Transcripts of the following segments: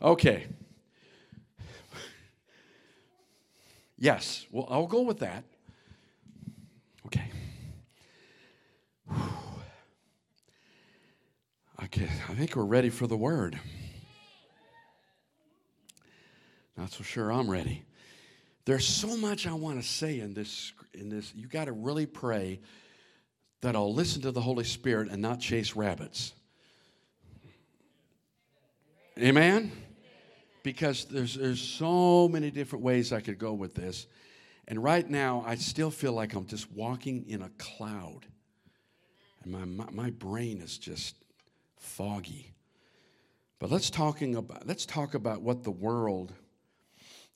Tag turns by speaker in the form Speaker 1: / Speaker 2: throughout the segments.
Speaker 1: Okay. Yes, well, I'll go with that. Okay. Okay, I think we're ready for the word. Not so sure I'm ready. There's so much I want to say in this in this. You got to really pray that I'll listen to the Holy Spirit and not chase rabbits. Amen? Because there's, there's so many different ways I could go with this. And right now, I still feel like I'm just walking in a cloud. And my, my, my brain is just foggy. But let's, talking about, let's talk about what the world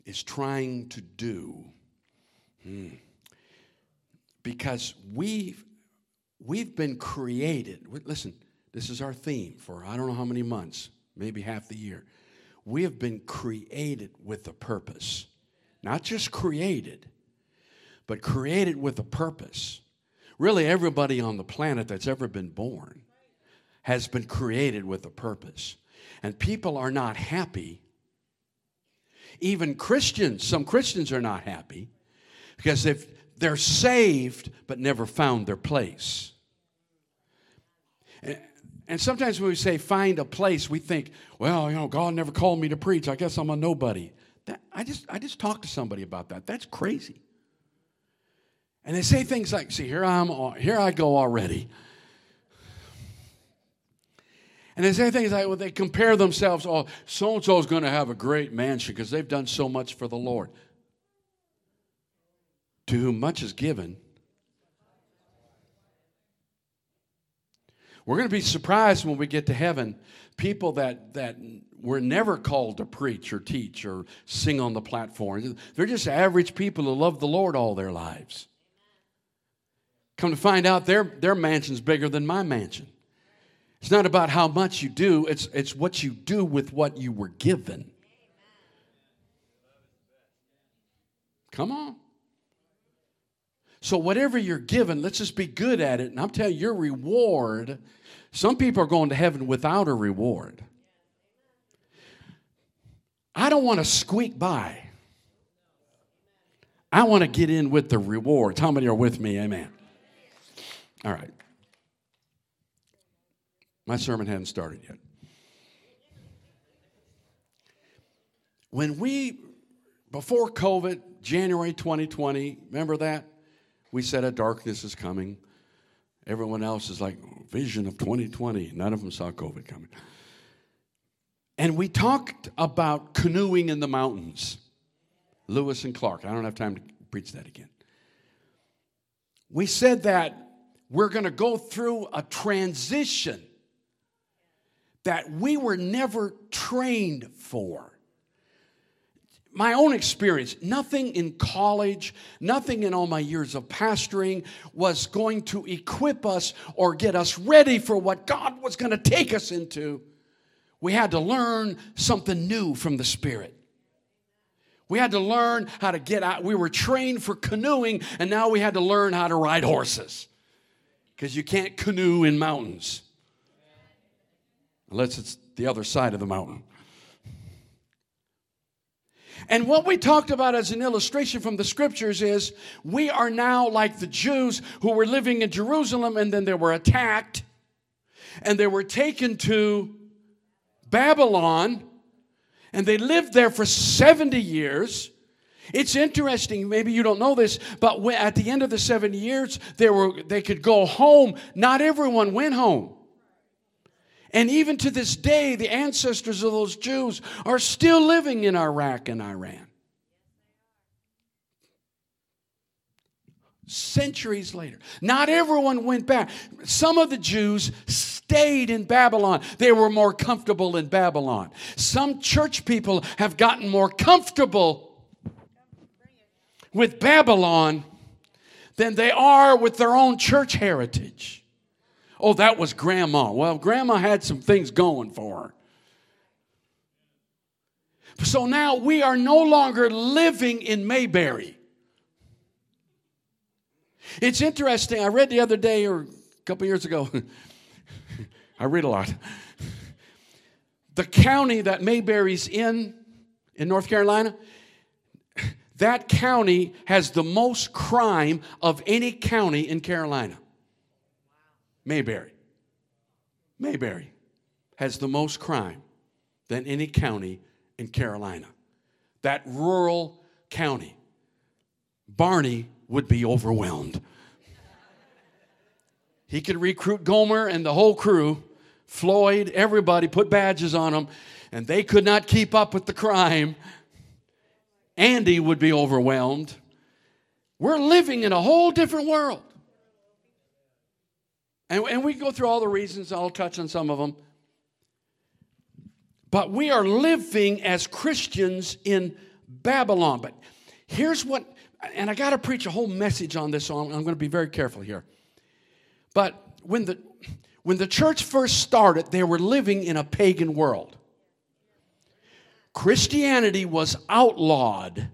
Speaker 1: is trying to do. Hmm. Because we've, we've been created. Listen, this is our theme for I don't know how many months, maybe half the year. We have been created with a purpose. Not just created, but created with a purpose. Really, everybody on the planet that's ever been born has been created with a purpose. And people are not happy. Even Christians, some Christians are not happy because if they're saved but never found their place. And sometimes when we say find a place, we think, well, you know, God never called me to preach. I guess I'm a nobody. That, I, just, I just talked to somebody about that. That's crazy. And they say things like, see, here, I'm, uh, here I go already. And they say things like, well, they compare themselves, oh, so and so is going to have a great mansion because they've done so much for the Lord. To whom much is given, We're going to be surprised when we get to heaven. People that, that were never called to preach or teach or sing on the platform. They're just average people who love the Lord all their lives. Come to find out, their, their mansion's bigger than my mansion. It's not about how much you do, it's, it's what you do with what you were given. Come on. So, whatever you're given, let's just be good at it. And I'm telling you, your reward, some people are going to heaven without a reward. I don't want to squeak by. I want to get in with the rewards. How many are with me? Amen. All right. My sermon hadn't started yet. When we, before COVID, January 2020, remember that? We said a darkness is coming. Everyone else is like, vision of 2020. None of them saw COVID coming. And we talked about canoeing in the mountains. Lewis and Clark. I don't have time to preach that again. We said that we're going to go through a transition that we were never trained for my own experience, nothing in college, nothing in all my years of pastoring was going to equip us or get us ready for what God was going to take us into. We had to learn something new from the Spirit. We had to learn how to get out. We were trained for canoeing, and now we had to learn how to ride horses because you can't canoe in mountains unless it's the other side of the mountain. And what we talked about as an illustration from the scriptures is we are now like the Jews who were living in Jerusalem and then they were attacked and they were taken to Babylon and they lived there for 70 years. It's interesting, maybe you don't know this, but at the end of the 70 years, they, were, they could go home. Not everyone went home. And even to this day, the ancestors of those Jews are still living in Iraq and Iran. Centuries later. Not everyone went back. Some of the Jews stayed in Babylon. They were more comfortable in Babylon. Some church people have gotten more comfortable with Babylon than they are with their own church heritage. Oh, that was grandma. Well, grandma had some things going for her. So now we are no longer living in Mayberry. It's interesting. I read the other day or a couple years ago, I read a lot, the county that Mayberry's in, in North Carolina, that county has the most crime of any county in Carolina. Mayberry. Mayberry has the most crime than any county in Carolina. That rural county. Barney would be overwhelmed. He could recruit Gomer and the whole crew, Floyd, everybody, put badges on them, and they could not keep up with the crime. Andy would be overwhelmed. We're living in a whole different world. And, and we go through all the reasons, I'll touch on some of them. But we are living as Christians in Babylon. But here's what, and I got to preach a whole message on this, so I'm, I'm going to be very careful here. But when the, when the church first started, they were living in a pagan world. Christianity was outlawed.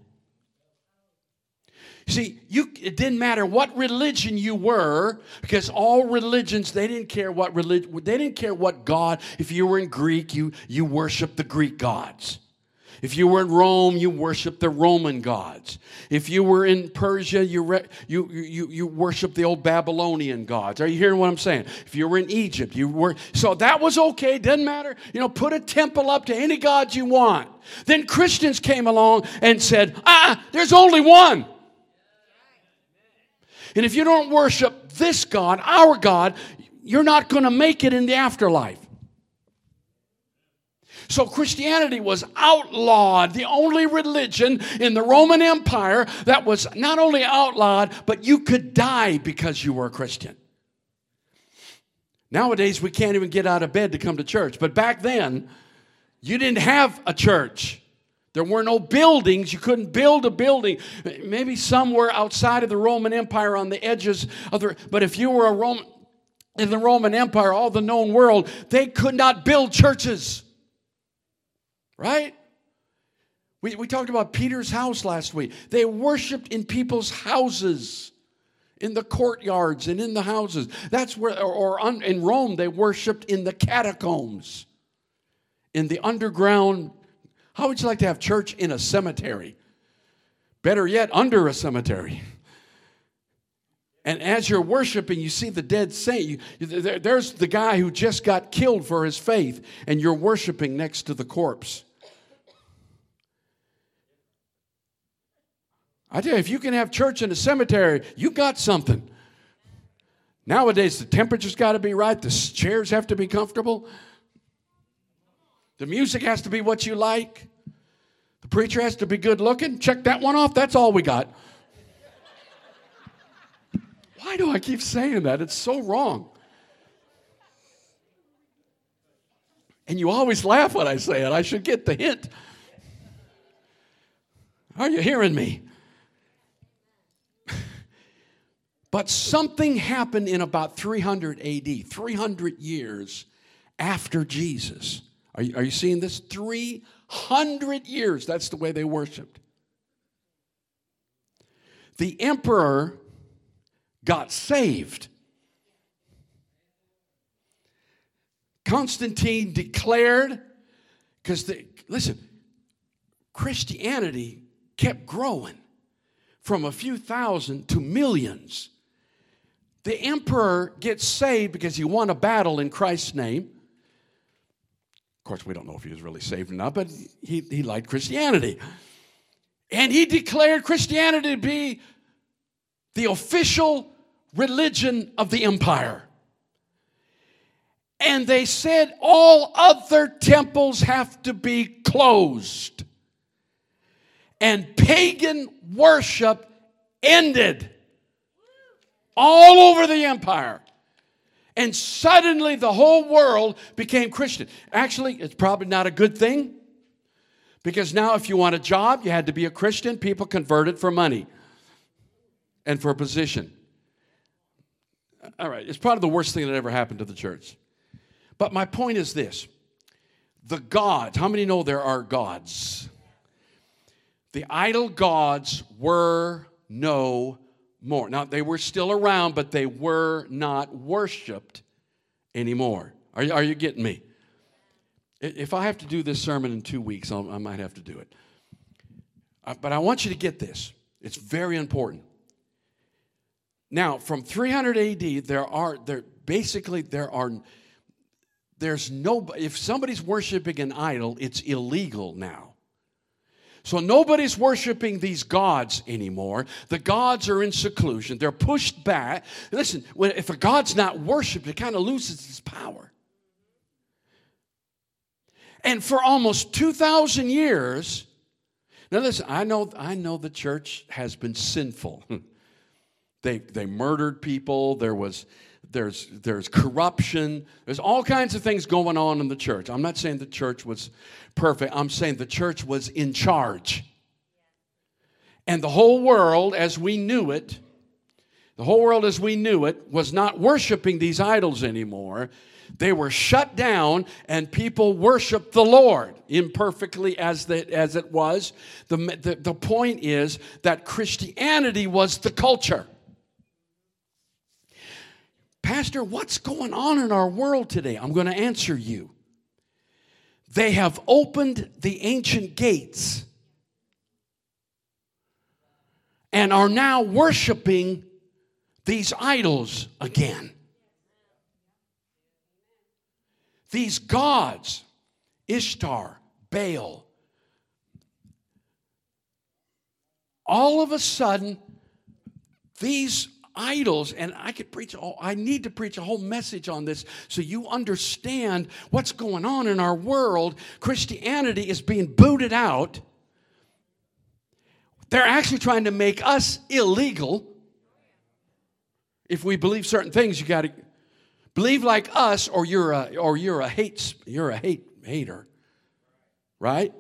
Speaker 1: See, you, it didn't matter what religion you were, because all religions, they didn't care what religion, they didn't care what God. If you were in Greek, you, you worshiped the Greek gods. If you were in Rome, you worshiped the Roman gods. If you were in Persia, you, re, you, you, you worshiped the old Babylonian gods. Are you hearing what I'm saying? If you were in Egypt, you were. So that was okay, doesn't matter. You know, put a temple up to any gods you want. Then Christians came along and said, ah, there's only one. And if you don't worship this God, our God, you're not going to make it in the afterlife. So Christianity was outlawed, the only religion in the Roman Empire that was not only outlawed, but you could die because you were a Christian. Nowadays, we can't even get out of bed to come to church. But back then, you didn't have a church. There were no buildings. You couldn't build a building. Maybe somewhere outside of the Roman Empire on the edges of the. But if you were a Roman, in the Roman Empire, all the known world, they could not build churches. Right? We, we talked about Peter's house last week. They worshiped in people's houses, in the courtyards and in the houses. That's where, or, or in Rome, they worshiped in the catacombs, in the underground. How would you like to have church in a cemetery? Better yet, under a cemetery. And as you're worshiping, you see the dead saint. You, there, there's the guy who just got killed for his faith, and you're worshiping next to the corpse. I tell you, if you can have church in a cemetery, you've got something. Nowadays, the temperature's got to be right, the chairs have to be comfortable, the music has to be what you like, the preacher has to be good looking. Check that one off, that's all we got. Why do I keep saying that? It's so wrong. And you always laugh when I say it. I should get the hint. Are you hearing me? But something happened in about 300 AD, 300 years after Jesus. Are you, are you seeing this? 300 years. That's the way they worshiped. The emperor got saved. Constantine declared, because listen, Christianity kept growing from a few thousand to millions. The emperor gets saved because he won a battle in Christ's name. Course, we don't know if he was really saved or not, but he, he liked Christianity. And he declared Christianity to be the official religion of the empire. And they said all other temples have to be closed. And pagan worship ended all over the empire. And suddenly the whole world became Christian. Actually, it's probably not a good thing because now, if you want a job, you had to be a Christian. People converted for money and for a position. All right, it's probably the worst thing that ever happened to the church. But my point is this the gods, how many know there are gods? The idol gods were no more. Now, they were still around, but they were not worshiped anymore. Are you, are you getting me? If I have to do this sermon in two weeks, I'll, i might have to do it. Uh, but I want you to get this. It's very important. Now, from 300 AD, there are there basically there are there's no if somebody's worshiping an idol, it's illegal now. So nobody's worshiping these gods anymore. The gods are in seclusion. They're pushed back. Listen, when, if a god's not worshiped, it kind of loses its power. And for almost 2,000 years, now listen, I know, I know the church has been sinful. they, they murdered people. There was, there's, there's corruption. There's all kinds of things going on in the church. I'm not saying the church was perfect. I'm saying the church was in charge. And the whole world, as we knew it, the whole world as we knew it, was not worshiping these idols anymore. They were shut down, and people worshiped the Lord imperfectly as, the, as it was. The, the, the point is that Christianity was the culture. Pastor, what's going on in our world today? I'm going to answer you. They have opened the ancient gates and are now worshiping these idols again. These gods, Ishtar, Baal, all of a sudden, these idols and i could preach oh, i need to preach a whole message on this so you understand what's going on in our world. Christianity is being booted out. They're actually trying to make us illegal. If we believe certain things you got to believe like us or you're a or you're a hate you're a hate hater right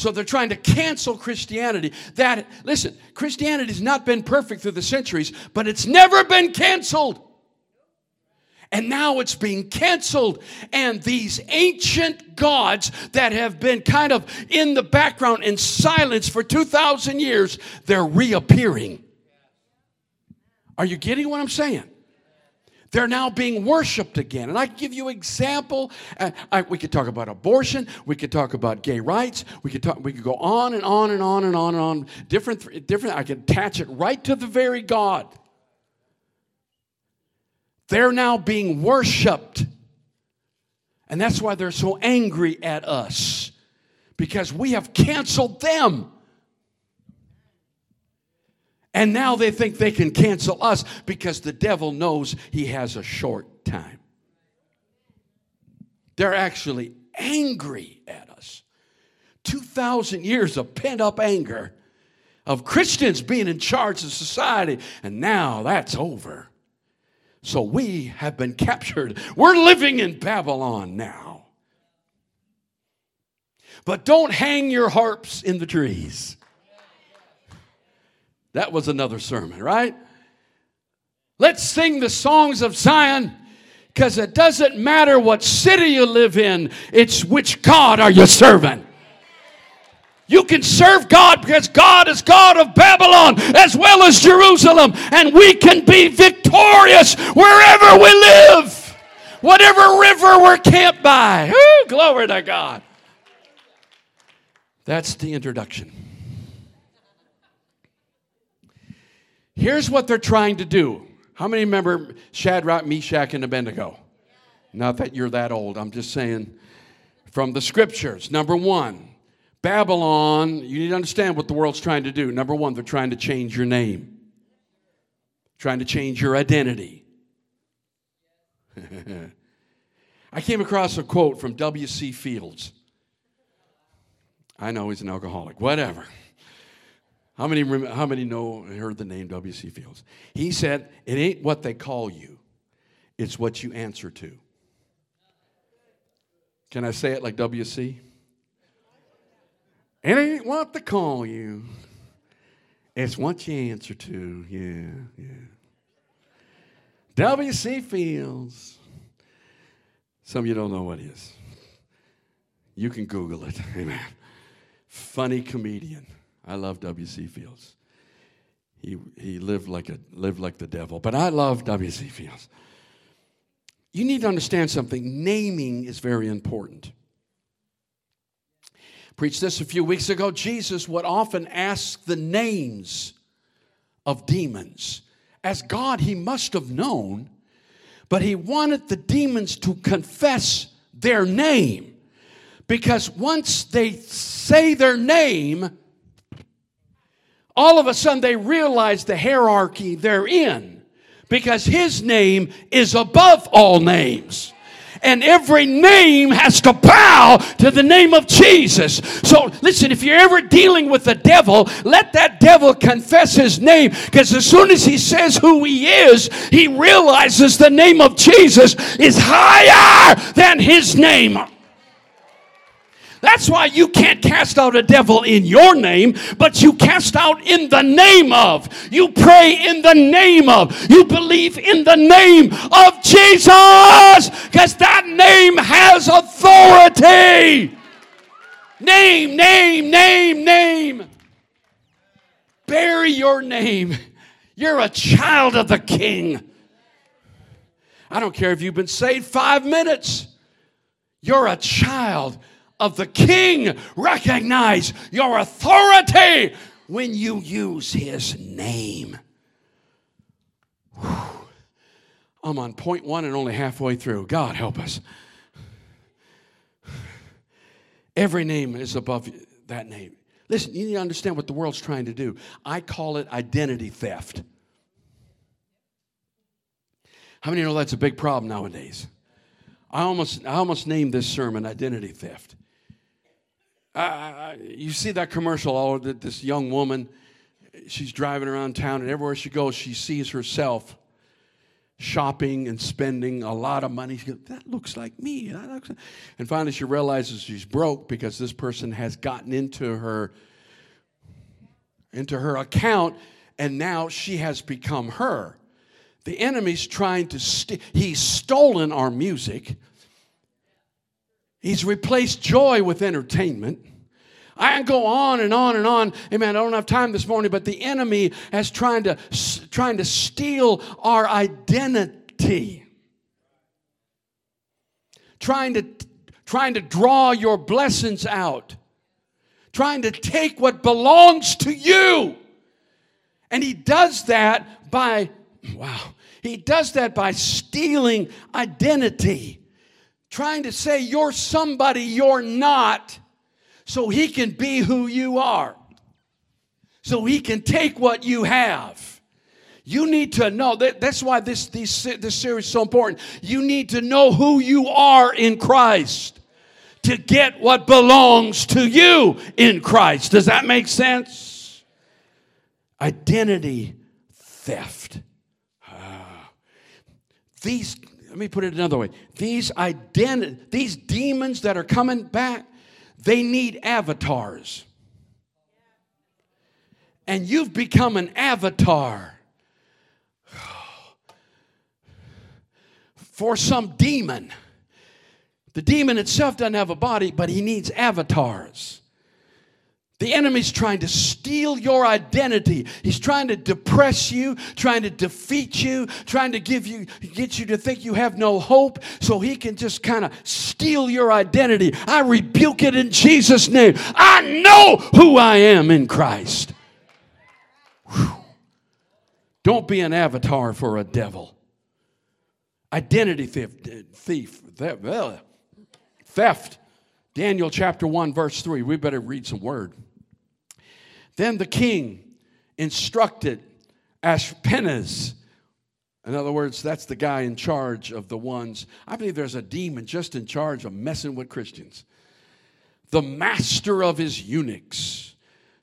Speaker 1: so they're trying to cancel Christianity. That, listen, Christianity has not been perfect through the centuries, but it's never been canceled. And now it's being canceled. And these ancient gods that have been kind of in the background in silence for 2,000 years, they're reappearing. Are you getting what I'm saying? They're now being worshiped again. And I give you example. Uh, I, we could talk about abortion. We could talk about gay rights. We could talk. We could go on and on and on and on and on. Different, different. I can attach it right to the very God. They're now being worshiped, and that's why they're so angry at us because we have canceled them. And now they think they can cancel us because the devil knows he has a short time. They're actually angry at us. 2,000 years of pent up anger of Christians being in charge of society, and now that's over. So we have been captured. We're living in Babylon now. But don't hang your harps in the trees. That was another sermon, right? Let's sing the songs of Zion because it doesn't matter what city you live in, it's which God are you serving. You can serve God because God is God of Babylon as well as Jerusalem, and we can be victorious wherever we live, whatever river we're camped by. Ooh, glory to God. That's the introduction. Here's what they're trying to do. How many remember Shadrach, Meshach, and Abednego? Not that you're that old, I'm just saying from the scriptures. Number one, Babylon, you need to understand what the world's trying to do. Number one, they're trying to change your name, trying to change your identity. I came across a quote from W.C. Fields. I know he's an alcoholic, whatever. How many, how many know and heard the name W.C. Fields? He said, It ain't what they call you, it's what you answer to. Can I say it like W.C.? It ain't what they call you, it's what you answer to. Yeah, yeah. W.C. Fields. Some of you don't know what he is. You can Google it. Amen. Funny comedian. I love W.C. Fields. He, he lived, like a, lived like the devil, but I love W.C. Fields. You need to understand something naming is very important. Preached this a few weeks ago. Jesus would often ask the names of demons. As God, he must have known, but he wanted the demons to confess their name. Because once they say their name, all of a sudden they realize the hierarchy they're in. Because his name is above all names and every name has to bow to the name of Jesus. So listen, if you're ever dealing with the devil, let that devil confess his name because as soon as he says who he is, he realizes the name of Jesus is higher than his name. That's why you can't cast out a devil in your name, but you cast out in the name of. You pray in the name of. You believe in the name of Jesus because that name has authority. Name, name, name, name. Bury your name. You're a child of the King. I don't care if you've been saved five minutes. You're a child of the king. Recognize your authority when you use his name. Whew. I'm on point one and only halfway through. God help us. Every name is above that name. Listen, you need to understand what the world's trying to do. I call it identity theft. How many know that's a big problem nowadays? I almost, I almost named this sermon Identity Theft. You see that commercial, oh, this young woman, she's driving around town, and everywhere she goes, she sees herself shopping and spending a lot of money. She goes, that looks like me. And finally, she realizes she's broke because this person has gotten into her into her account, and now she has become her. The enemy's trying to, st- he's stolen our music. He's replaced joy with entertainment. I can go on and on and on. Amen. I don't have time this morning, but the enemy is trying to trying to steal our identity. Trying to trying to draw your blessings out. Trying to take what belongs to you. And he does that by wow. He does that by stealing identity trying to say you're somebody you're not so he can be who you are, so he can take what you have. You need to know that that's why this, this, this series is so important. You need to know who you are in Christ to get what belongs to you in Christ. Does that make sense? Identity theft. Ah. These let me put it another way. These identi- these demons that are coming back, they need avatars. And you've become an avatar for some demon. The demon itself doesn't have a body, but he needs avatars. The enemy's trying to steal your identity. He's trying to depress you, trying to defeat you, trying to give you get you to think you have no hope so he can just kind of steal your identity. I rebuke it in Jesus name. I know who I am in Christ. Whew. Don't be an avatar for a devil. Identity thief, theft, theft. Daniel chapter 1 verse 3. We better read some word. Then the king instructed Ashpenaz. In other words, that's the guy in charge of the ones. I believe there's a demon just in charge of messing with Christians. The master of his eunuchs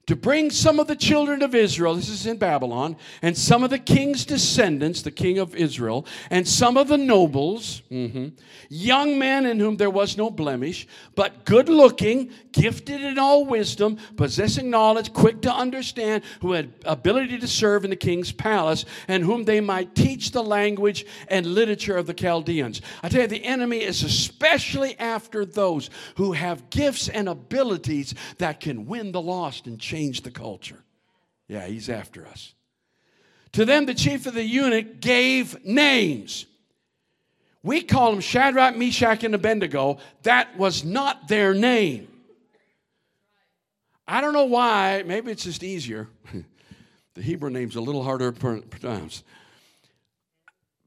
Speaker 1: to bring some of the children of Israel, this is in Babylon, and some of the king's descendants, the king of Israel, and some of the nobles, mm-hmm, young men in whom there was no blemish, but good looking, gifted in all wisdom, possessing knowledge, quick to understand, who had ability to serve in the king's palace, and whom they might teach the language and literature of the Chaldeans. I tell you, the enemy is especially after those who have gifts and abilities that can win the lost and change change the culture. Yeah, he's after us. To them, the chief of the eunuch gave names. We call them Shadrach, Meshach, and Abednego. That was not their name. I don't know why. Maybe it's just easier. the Hebrew name's a little harder to pronounce.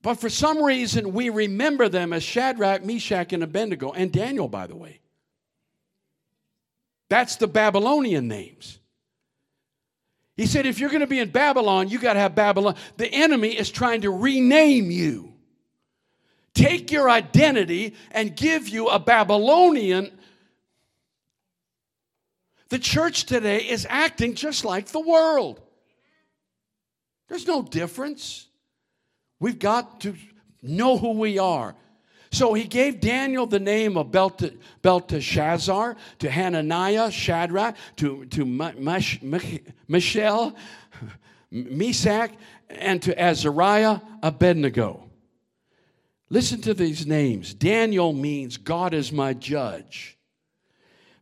Speaker 1: But for some reason, we remember them as Shadrach, Meshach, and Abednego, and Daniel, by the way. That's the Babylonian names. He said, if you're going to be in Babylon, you got to have Babylon. The enemy is trying to rename you, take your identity, and give you a Babylonian. The church today is acting just like the world. There's no difference. We've got to know who we are. So he gave Daniel the name of Belteshazzar, to Hananiah, Shadrach, to, to Mishael, Meshach, and to Azariah, Abednego. Listen to these names. Daniel means God is my judge.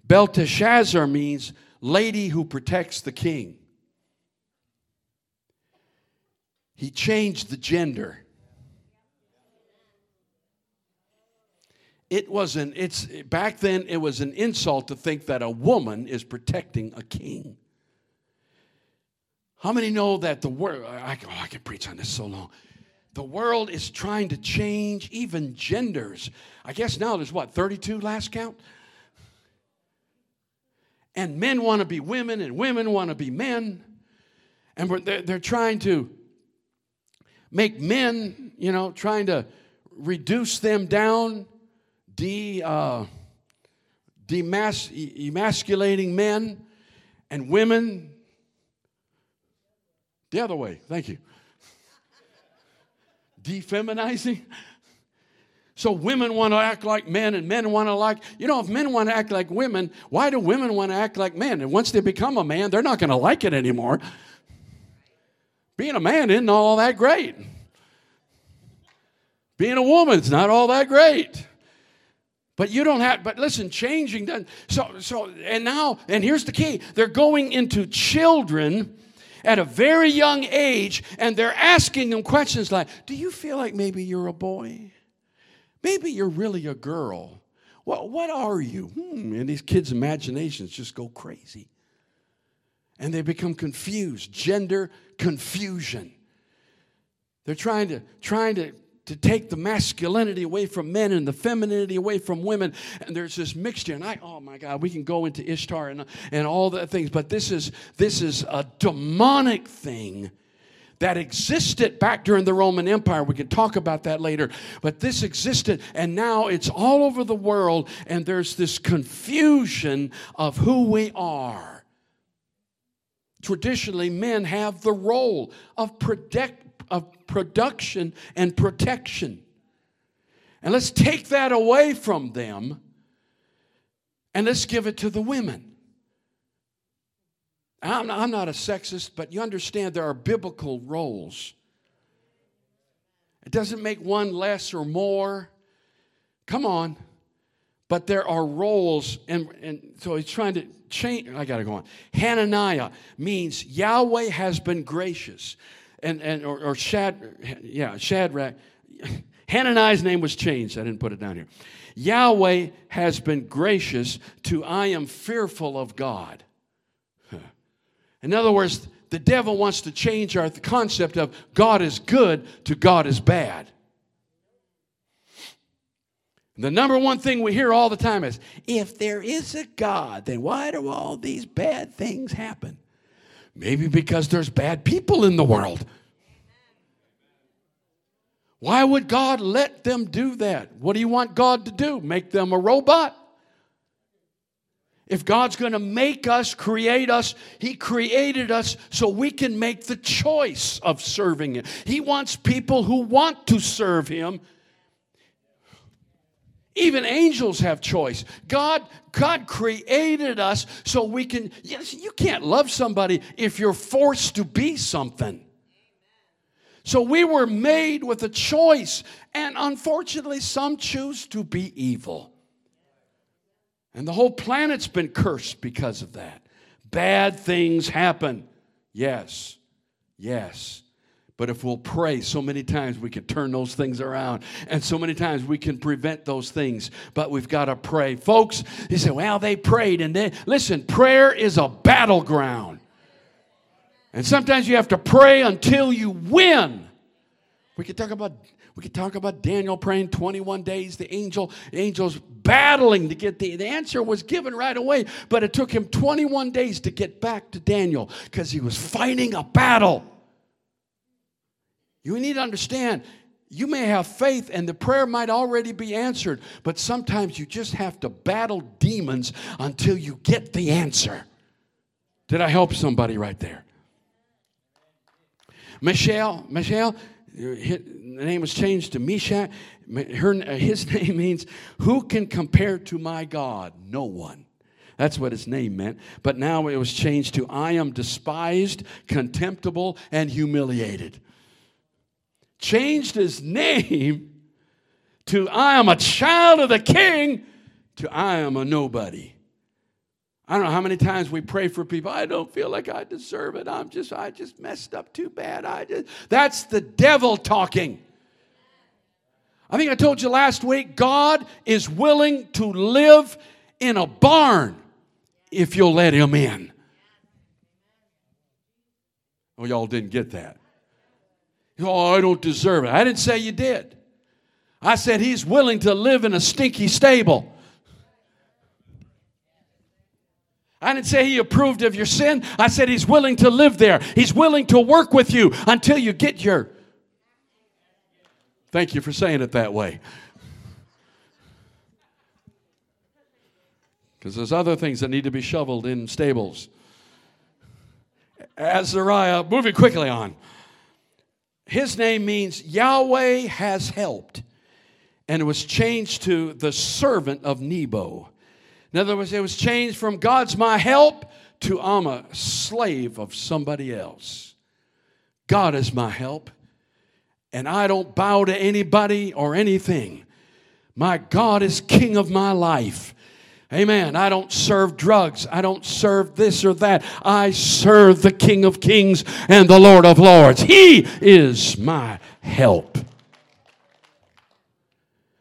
Speaker 1: Belteshazzar means lady who protects the king. He changed the gender. It was an it's back then it was an insult to think that a woman is protecting a king. How many know that the world I, oh, I can preach on this so long. The world is trying to change even genders. I guess now there's what, 32 last count? And men want to be women and women want to be men. And they're, they're trying to make men, you know, trying to reduce them down, de, uh, demas- emasculating men and women. The other way, thank you. Defeminizing. So women want to act like men and men want to like, you know, if men want to act like women, why do women want to act like men? And once they become a man, they're not going to like it anymore. Being a man isn't all that great. Being a woman's not all that great. But you don't have, but listen, changing doesn't. So, so, and now, and here's the key they're going into children at a very young age and they're asking them questions like, Do you feel like maybe you're a boy? Maybe you're really a girl. Well, what are you? Hmm, and these kids' imaginations just go crazy and they become confused gender confusion they're trying to trying to to take the masculinity away from men and the femininity away from women and there's this mixture and i oh my god we can go into ishtar and, and all the things but this is this is a demonic thing that existed back during the Roman Empire. We can talk about that later. But this existed, and now it's all over the world, and there's this confusion of who we are. Traditionally, men have the role of, protect, of production and protection. And let's take that away from them and let's give it to the women. I'm not, I'm not, a sexist, but you understand there are biblical roles. It doesn't make one less or more. Come on. But there are roles, and, and so he's trying to change. I got to go on. Hananiah means Yahweh has been gracious. And, and or, or Shad, yeah, Shadrach. Hananiah's name was changed. I didn't put it down here. Yahweh has been gracious to I am fearful of God. In other words, the devil wants to change our concept of God is good to God is bad. The number one thing we hear all the time is if there is a God, then why do all these bad things happen? Maybe because there's bad people in the world. Why would God let them do that? What do you want God to do? Make them a robot? If God's going to make us, create us, He created us so we can make the choice of serving Him. He wants people who want to serve Him even angels have choice. God, God created us so we can, you can't love somebody if you're forced to be something. So we were made with a choice, and unfortunately, some choose to be evil. And the whole planet's been cursed because of that. Bad things happen. Yes, yes. But if we'll pray, so many times we can turn those things around. And so many times we can prevent those things. But we've got to pray. Folks, he said, well, they prayed. And then, listen, prayer is a battleground. And sometimes you have to pray until you win. We could talk about we could talk about Daniel praying 21 days, the angel, angels battling to get the, the answer was given right away, but it took him 21 days to get back to Daniel because he was fighting a battle. You need to understand, you may have faith and the prayer might already be answered, but sometimes you just have to battle demons until you get the answer. Did I help somebody right there? Mishael, Mishael, the name was changed to Meshach. Her, uh, his name means, Who can compare to my God? No one. That's what his name meant. But now it was changed to, I am despised, contemptible, and humiliated changed his name to I am a child of the king to I am a nobody. I don't know how many times we pray for people. I don't feel like I deserve it. I'm just, I just messed up too bad. I just, that's the devil talking. I think I told you last week, God is willing to live in a barn if you'll let him in. Oh, y'all didn't get that. Oh, I don't deserve it. I didn't say you did. I said he's willing to live in a stinky stable. I didn't say he approved of your sin. I said he's willing to live there. He's willing to work with you until you get your. Thank you for saying it that way. Because there's other things that need to be shoveled in stables. Azariah, moving quickly on his name means Yahweh has helped. And it was changed to the servant of Nebo. In other words, it was changed from God's my help to I'm a slave of somebody else. God is my help, and I don't bow to anybody or anything. My God is king of my life. Amen. I don't serve drugs. I don't serve this or that. I serve the King of Kings and the Lord of Lords. He is my help.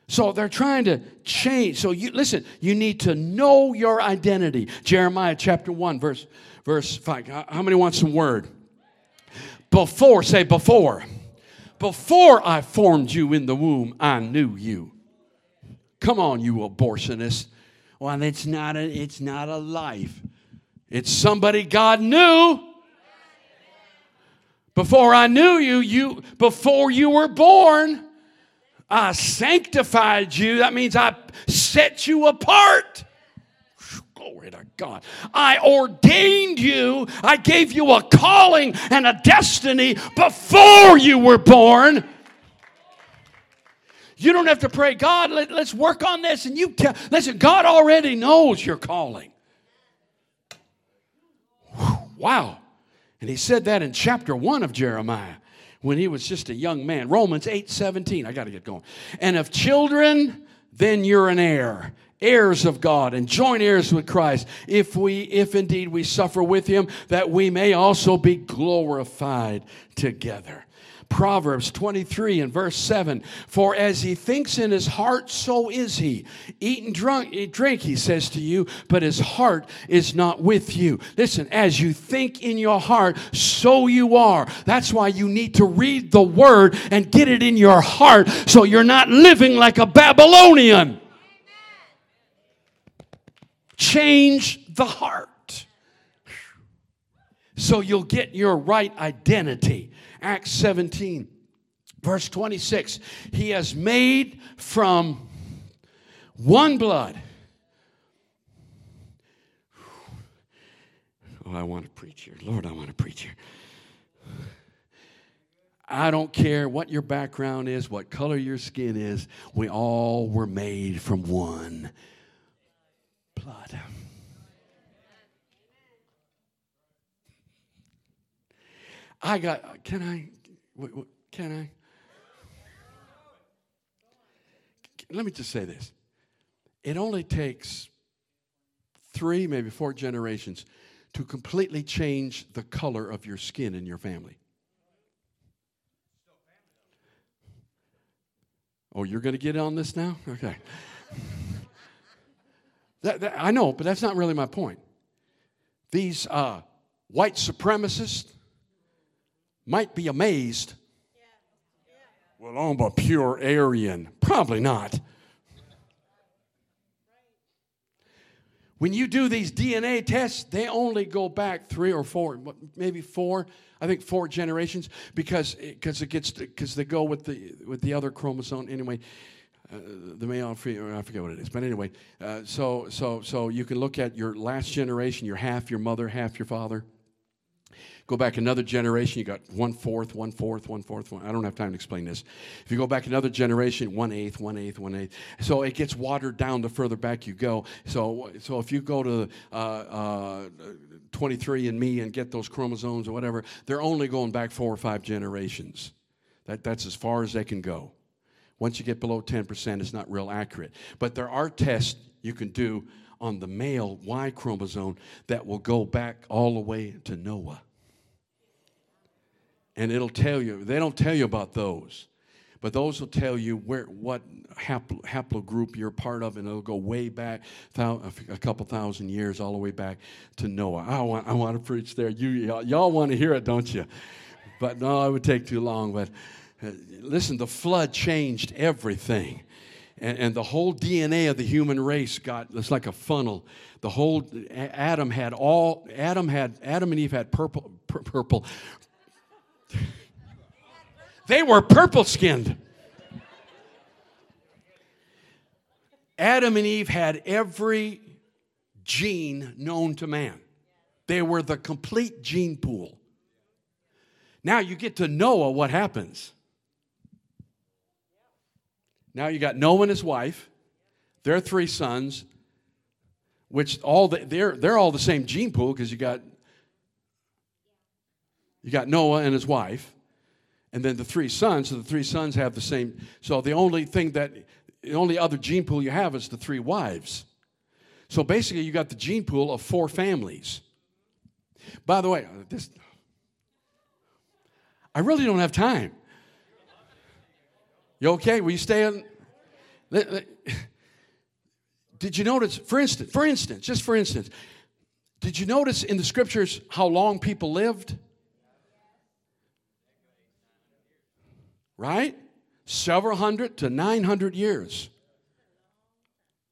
Speaker 1: So they're trying to change. So you listen, you need to know your identity. Jeremiah chapter 1 verse verse 5. How many want some word? Before, say before. Before I formed you in the womb, I knew you. Come on, you abortionist. Well, it's not a, it's not a life. It's somebody God knew. Before I knew you, you before you were born, I sanctified you. That means I set you apart. Glory to God. I ordained you. I gave you a calling and a destiny before you were born. You don't have to pray, God, let, us work on this. And you tell, listen, God already knows your calling. Wow. And he said that in chapter 1 of Jeremiah when he was just a young man. Romans 8 17. I got to get going. And of children, then you're an heir heirs of God and joint heirs with Christ if we if indeed we suffer with him that we may also be glorified together Proverbs 23 and verse 7 For as he thinks in his heart, so is he. Eat and drunk, eh, drink, he says to you, but his heart is not with you. Listen, as you think in your heart, so you are. That's why you need to read the word and get it in your heart so you're not living like a Babylonian. Change the heart so you'll get your right identity. Acts 17, verse 26. He has made from one blood. Oh, I want to preach here. Lord, I want to preach here. I don't care what your background is, what color your skin is, we all were made from one blood. I got, can I, can I? Let me just say this. It only takes three, maybe four generations to completely change the color of your skin in your family. Oh, you're going to get on this now? Okay. that, that, I know, but that's not really my point. These uh, white supremacists might be amazed. Well, I'm a pure Aryan. Probably not. When you do these DNA tests, they only go back three or four, maybe four. I think four generations because because it gets because they go with the with the other chromosome anyway. Uh, the male, I forget what it is, but anyway. Uh, so so so you can look at your last generation. You're half your mother, half your father. Go back another generation, you got one fourth, one fourth, one fourth. One, I don't have time to explain this. If you go back another generation, one eighth, one eighth, one eighth. So it gets watered down the further back you go. So, so if you go to uh, uh, 23andMe and get those chromosomes or whatever, they're only going back four or five generations. That, that's as far as they can go. Once you get below 10%, it's not real accurate. But there are tests you can do on the male Y chromosome that will go back all the way to Noah and it'll tell you. They don't tell you about those, but those will tell you where what haplo, haplogroup you're part of, and it'll go way back a couple thousand years, all the way back to Noah. I want I want to preach there. You y'all, y'all want to hear it, don't you? But no, it would take too long. But uh, listen, the flood changed everything. And, and, the whole DNA of the human race got it's like a funnel. The whole Adam had all Adam had Adam and Eve had purple purple they were purple skinned. Adam and Eve had every gene known to man. They were the complete gene pool. Now you get to Noah, what happens? Now you got Noah and his wife, their three sons, which all the, they're, they're all the same gene pool because you got you got Noah and his wife, and then the three sons. So the three sons have the same. So the only thing that, the only other gene pool you have is the three wives. So basically, you got the gene pool of four families. By the way, uh, this, I really don't have time. You okay? Will you stay on? Did you notice, for instance, for instance, just for instance, did you notice in the scriptures how long people lived? Right? Several hundred to 900 years.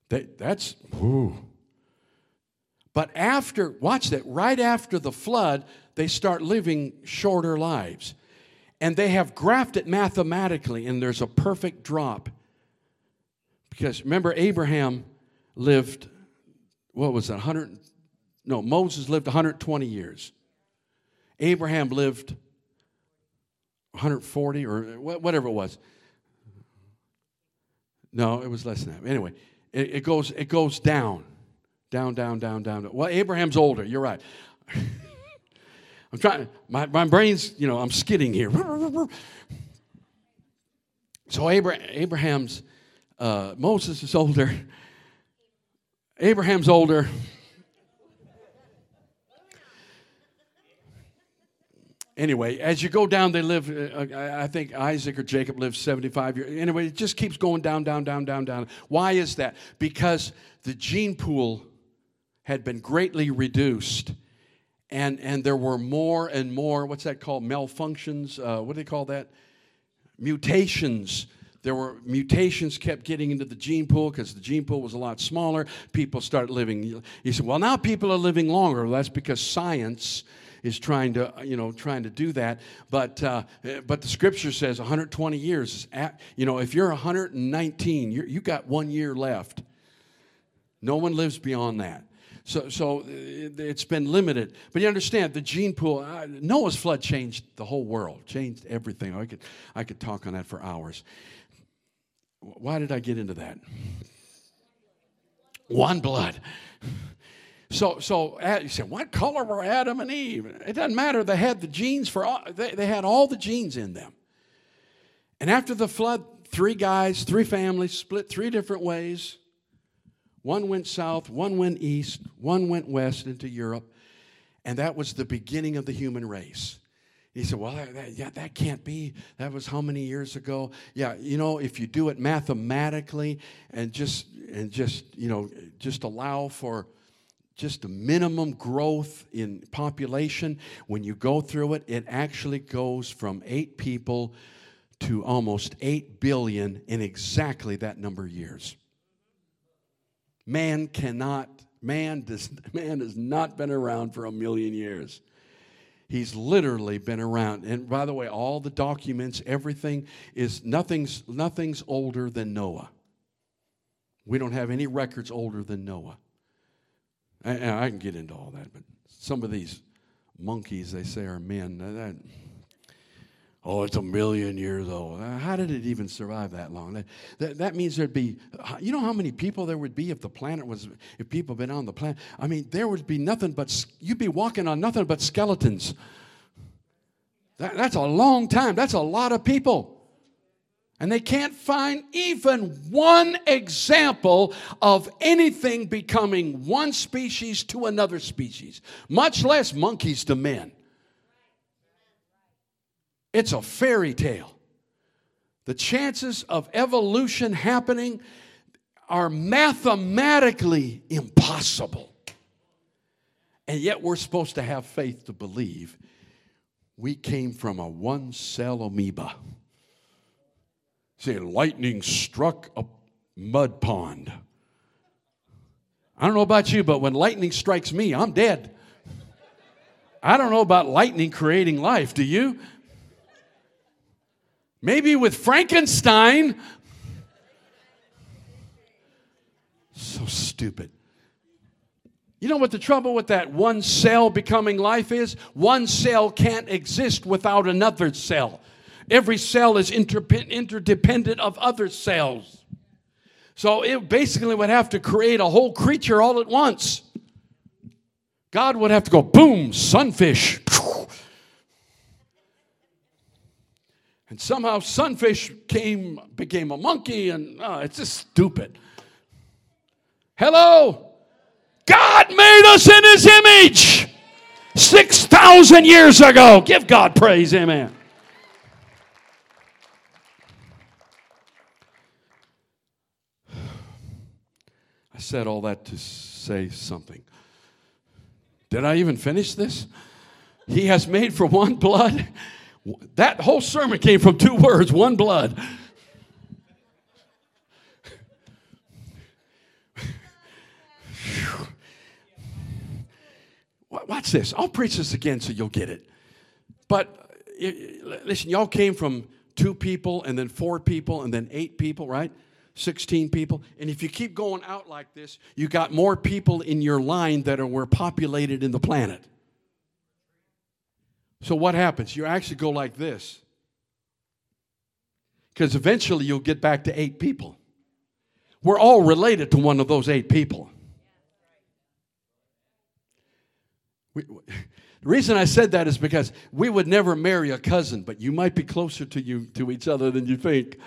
Speaker 1: That, that's, ooh. But after, watch that, right after the flood, they start living shorter lives. And they have graphed it mathematically, and there's a perfect drop. Because remember, Abraham lived, what was it, 100? No, Moses lived 120 years. Abraham lived 140 or whatever it was. No, it was less than that. Anyway, it, it goes it goes down, down, down, down, down. Well, Abraham's older. You're right. I'm trying. My my brain's you know I'm skidding here. So Abraham's uh, Moses is older. Abraham's older. Anyway, as you go down, they live, uh, I think Isaac or Jacob lived 75 years. Anyway, it just keeps going down, down, down, down, down. Why is that? Because the gene pool had been greatly reduced. And, and there were more and more, what's that called? Malfunctions? Uh, what do they call that? Mutations there were mutations kept getting into the gene pool because the gene pool was a lot smaller people started living you said well now people are living longer well, that's because science is trying to, you know, trying to do that. But, uh, but the scripture says 120 years. At, you know, if you're 119, you're, you got one year left. No one lives beyond that. So, so it's been limited. But you understand, the gene pool, uh, Noah's flood changed the whole world, changed everything. I could, I could talk on that for hours. Why did I get into that? One blood. So, so you say, what color were Adam and Eve? It doesn't matter. They had the genes for all, they, they had all the genes in them. And after the flood, three guys, three families split three different ways. One went south, one went east, one went west into Europe. And that was the beginning of the human race. He said, Well, that, yeah, that can't be. That was how many years ago? Yeah, you know, if you do it mathematically and just and just, you know, just allow for just the minimum growth in population, when you go through it, it actually goes from eight people to almost eight billion in exactly that number of years. Man cannot, man does man has not been around for a million years. He's literally been around. And by the way, all the documents, everything is nothing's nothing's older than Noah. We don't have any records older than Noah. And I can get into all that, but some of these monkeys they say are men. That, oh, it's a million years old. Uh, how did it even survive that long? That, that, that, means there'd be, you know how many people there would be if the planet was, if people had been on the planet? I mean, there would be nothing but, you'd be walking on nothing but skeletons. That, that's a long time. That's a lot of people. And they can't find even one example of anything becoming one species to another species, much less monkeys to men. It's a fairy tale. The chances of evolution happening are mathematically impossible. And yet we're supposed to have faith to believe we came from a one cell amoeba. Say, lightning struck a mud pond. I don't know about you, but when lightning strikes me, I'm dead. I don't know about lightning creating life. Do you? Maybe with Frankenstein. So stupid. You know what the trouble with that one cell becoming life is? One cell can't exist without another cell. Every cell is interdependent of other cells. So it basically would have to create a whole creature all at once. God would have to go, boom, sunfish. And somehow sunfish came, became a monkey, and oh, it's just stupid. Hello? God made us in his image 6,000 years ago. Give God praise, amen. I said all that to say something. Did I even finish this? He has made for one blood. That whole sermon came from two words one blood. Watch this. I'll preach this again so you'll get it. But listen, y'all came from two people and then four people and then eight people, right? 16 people. And if you keep going out like this, you got more people in your line that are were populated in the planet. So what happens? You actually go like this. Because eventually you'll get back to eight people. We're all related to one of those eight people. We, the reason I said that is because we would never marry a cousin, but you might be closer to you to each other than you think.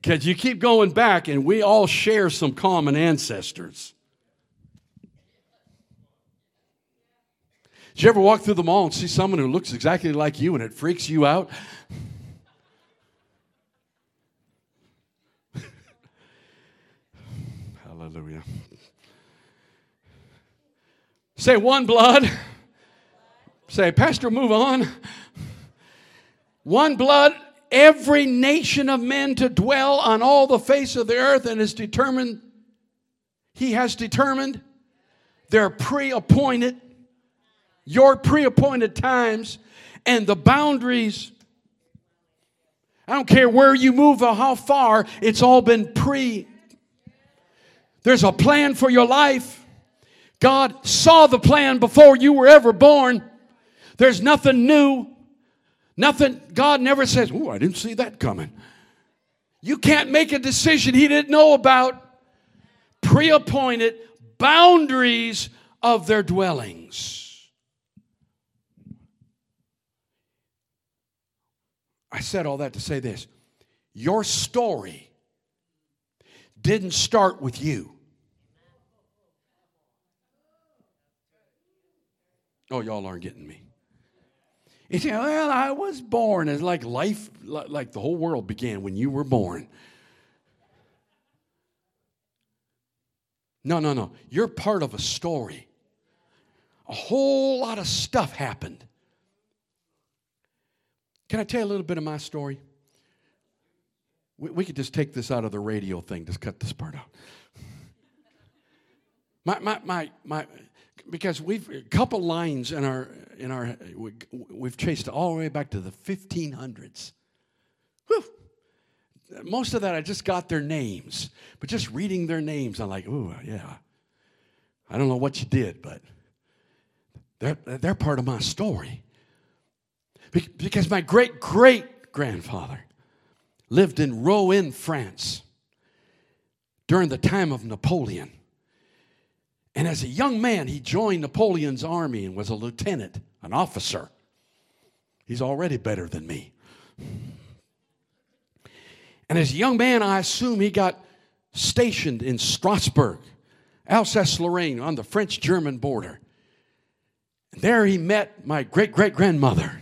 Speaker 1: Because you keep going back, and we all share some common ancestors. Did you ever walk through the mall and see someone who looks exactly like you and it freaks you out? Hallelujah. Say one blood. Say, Pastor, move on. One blood every nation of men to dwell on all the face of the earth and is determined, he has determined their pre appointed, your pre appointed times and the boundaries. I don't care where you move or how far, it's all been pre. There's a plan for your life. God saw the plan before you were ever born. There's nothing new Nothing, God never says, Oh, I didn't see that coming. You can't make a decision He didn't know about. Pre appointed boundaries of their dwellings. I said all that to say this your story didn't start with you. Oh, y'all aren't getting me. You say, well, I was born. It's like life, like the whole world began when you were born. No, no, no. You're part of a story. A whole lot of stuff happened. Can I tell you a little bit of my story? We, we could just take this out of the radio thing, just cut this part out. My, my, my, my, because we've a couple lines in our in our we've chased all the way back to the 1500s. Whew. Most of that I just got their names, but just reading their names, I'm like, oh yeah. I don't know what you did, but they're they're part of my story. Because my great great grandfather lived in Rouen, France, during the time of Napoleon. And as a young man, he joined Napoleon's army and was a lieutenant, an officer. He's already better than me. And as a young man, I assume he got stationed in Strasbourg, Alsace Lorraine, on the French German border. And there he met my great great grandmother.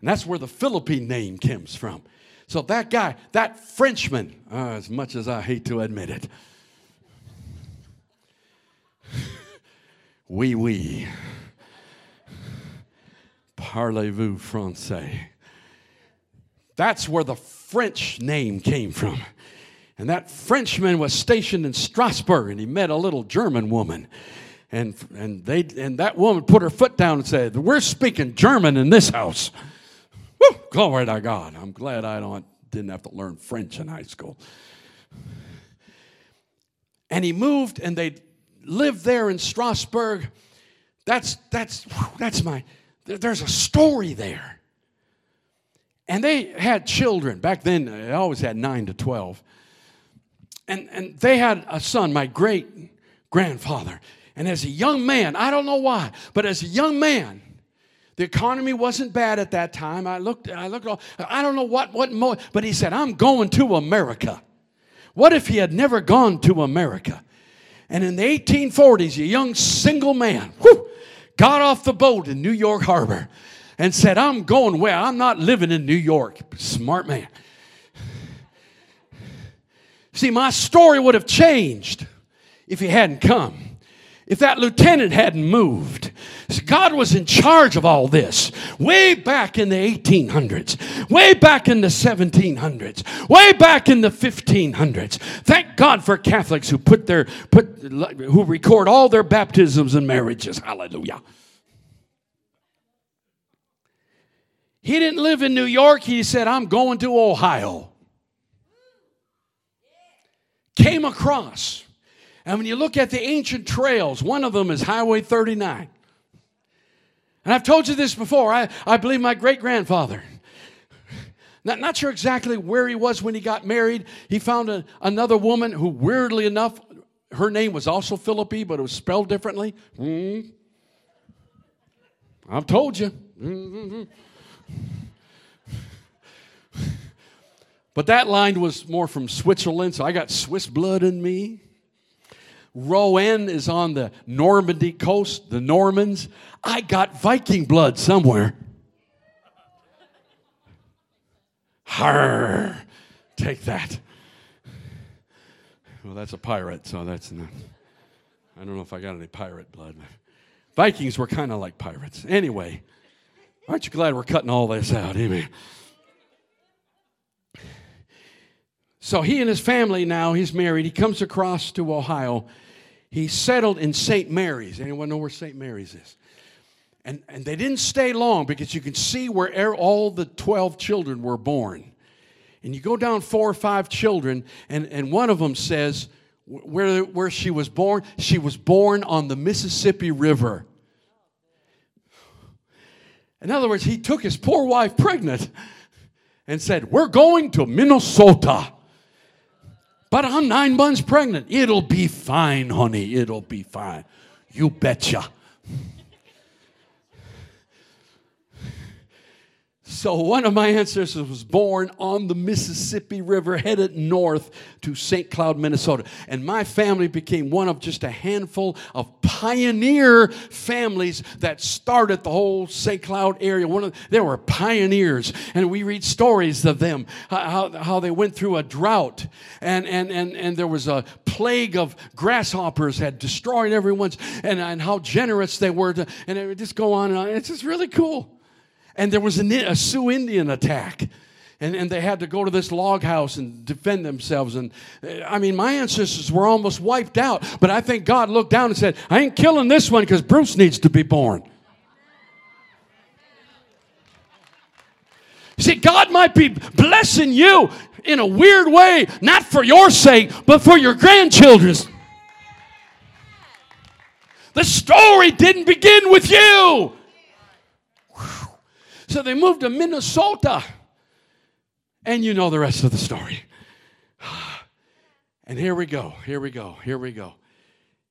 Speaker 1: And that's where the Philippi name comes from. So that guy, that Frenchman, uh, as much as I hate to admit it, oui, oui. Parlez-vous français? That's where the French name came from. And that Frenchman was stationed in Strasbourg and he met a little German woman. And, and, they, and that woman put her foot down and said, We're speaking German in this house. Woo, glory to God. I'm glad I don't, didn't have to learn French in high school. And he moved and they lived there in Strasbourg. That's, that's, that's my, there's a story there. And they had children. Back then, they always had nine to 12. And, and they had a son, my great grandfather. And as a young man, I don't know why, but as a young man, the economy wasn't bad at that time. I looked, I looked, I don't know what, what, mo- but he said, I'm going to America. What if he had never gone to America? And in the 1840s, a young single man whew, got off the boat in New York Harbor and said, I'm going where? I'm not living in New York. Smart man. See, my story would have changed if he hadn't come if that lieutenant hadn't moved. God was in charge of all this way back in the 1800s, way back in the 1700s, way back in the 1500s. Thank God for Catholics who put their put who record all their baptisms and marriages. Hallelujah. He didn't live in New York. He said, I'm going to Ohio. Came across and when you look at the ancient trails, one of them is Highway 39. And I've told you this before. I, I believe my great grandfather, not, not sure exactly where he was when he got married, he found a, another woman who, weirdly enough, her name was also Philippi, but it was spelled differently. Mm. I've told you. Mm-hmm. But that line was more from Switzerland, so I got Swiss blood in me. Rouen is on the Normandy coast, the Normans. I got Viking blood somewhere. Har! Take that. Well, that's a pirate, so that's not. I don't know if I got any pirate blood. Vikings were kind of like pirates. Anyway, aren't you glad we're cutting all this out? Eh, Amen. So he and his family now, he's married. He comes across to Ohio he settled in St. Mary's. Anyone know where St. Mary's is? And, and they didn't stay long because you can see where er, all the 12 children were born. And you go down four or five children, and, and one of them says where, where she was born, she was born on the Mississippi River. In other words, he took his poor wife pregnant and said, We're going to Minnesota. But I'm nine months pregnant. It'll be fine, honey. It'll be fine. You betcha. So, one of my ancestors was born on the Mississippi River, headed north to St. Cloud, Minnesota. And my family became one of just a handful of pioneer families that started the whole St. Cloud area. One of, they were pioneers. And we read stories of them, how, how they went through a drought. And, and, and, and there was a plague of grasshoppers had destroyed everyone's, and, and how generous they were. To, and it would just go on and on. It's just really cool and there was a Sioux Indian attack. And, and they had to go to this log house and defend themselves. And uh, I mean, my ancestors were almost wiped out. But I think God looked down and said, I ain't killing this one because Bruce needs to be born. See, God might be blessing you in a weird way, not for your sake, but for your grandchildren's. The story didn't begin with you. So they moved to Minnesota. And you know the rest of the story. And here we go, here we go, here we go.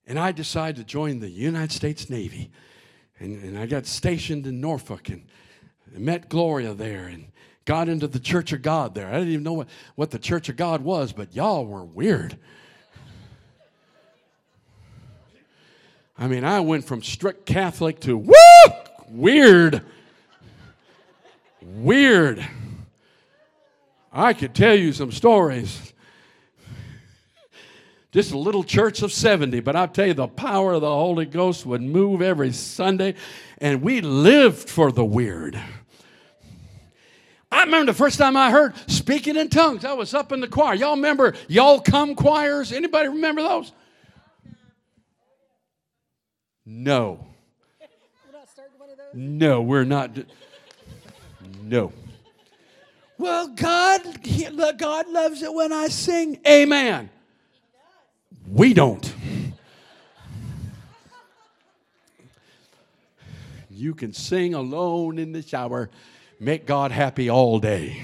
Speaker 1: And I decided to join the United States Navy. And, and I got stationed in Norfolk and met Gloria there and got into the Church of God there. I didn't even know what, what the Church of God was, but y'all were weird. I mean, I went from strict Catholic to woo, weird weird. I could tell you some stories. Just a little church of 70, but I'll tell you, the power of the Holy Ghost would move every Sunday, and we lived for the weird. I remember the first time I heard speaking in tongues. I was up in the choir. Y'all remember y'all come choirs? Anybody remember those? No. No, we're not. No. Well, God, God loves it when I sing. Amen. We don't. You can sing alone in the shower, make God happy all day.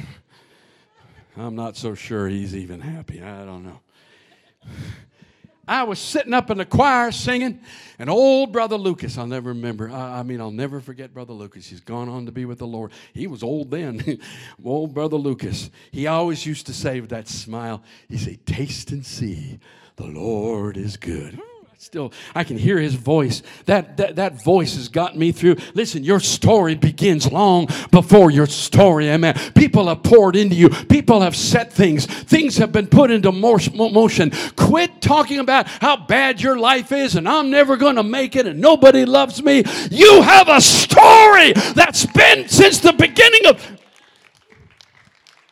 Speaker 1: I'm not so sure he's even happy. I don't know. I was sitting up in the choir singing, and old Brother Lucas, I'll never remember. I, I, mean, I'll never forget Brother Lucas. He's gone on to be with the Lord. He was old then. old Brother Lucas. He always used to say with that smile, he say, Taste and see, the Lord is good still i can hear his voice. That, that that voice has gotten me through. Listen your story begins long before your story amen. People have poured into you. People have set things. Things have been put into motion. Quit talking about how bad your life is and i'm never going to make it and nobody loves me. You have a story that's been since the beginning of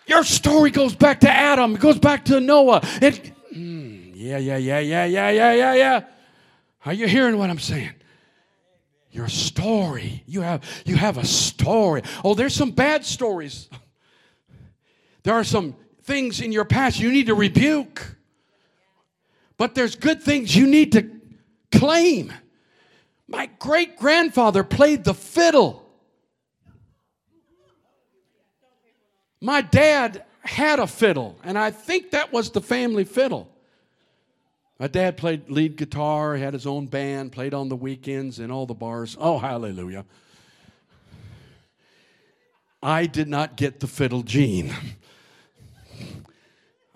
Speaker 1: your story goes back to adam. It goes back to noah. It mm, yeah, yeah, yeah, yeah, yeah, yeah, yeah, yeah are you hearing what I'm saying? Your story. You have, you have a story. Oh, there's some bad stories. There are some things in your past you need to rebuke. But there's good things you need to claim. My great grandfather played the fiddle. My dad had a fiddle, and I think that was the family fiddle. My dad played lead guitar, had his own band, played on the weekends in all the bars. Oh, hallelujah. I did not get the fiddle gene.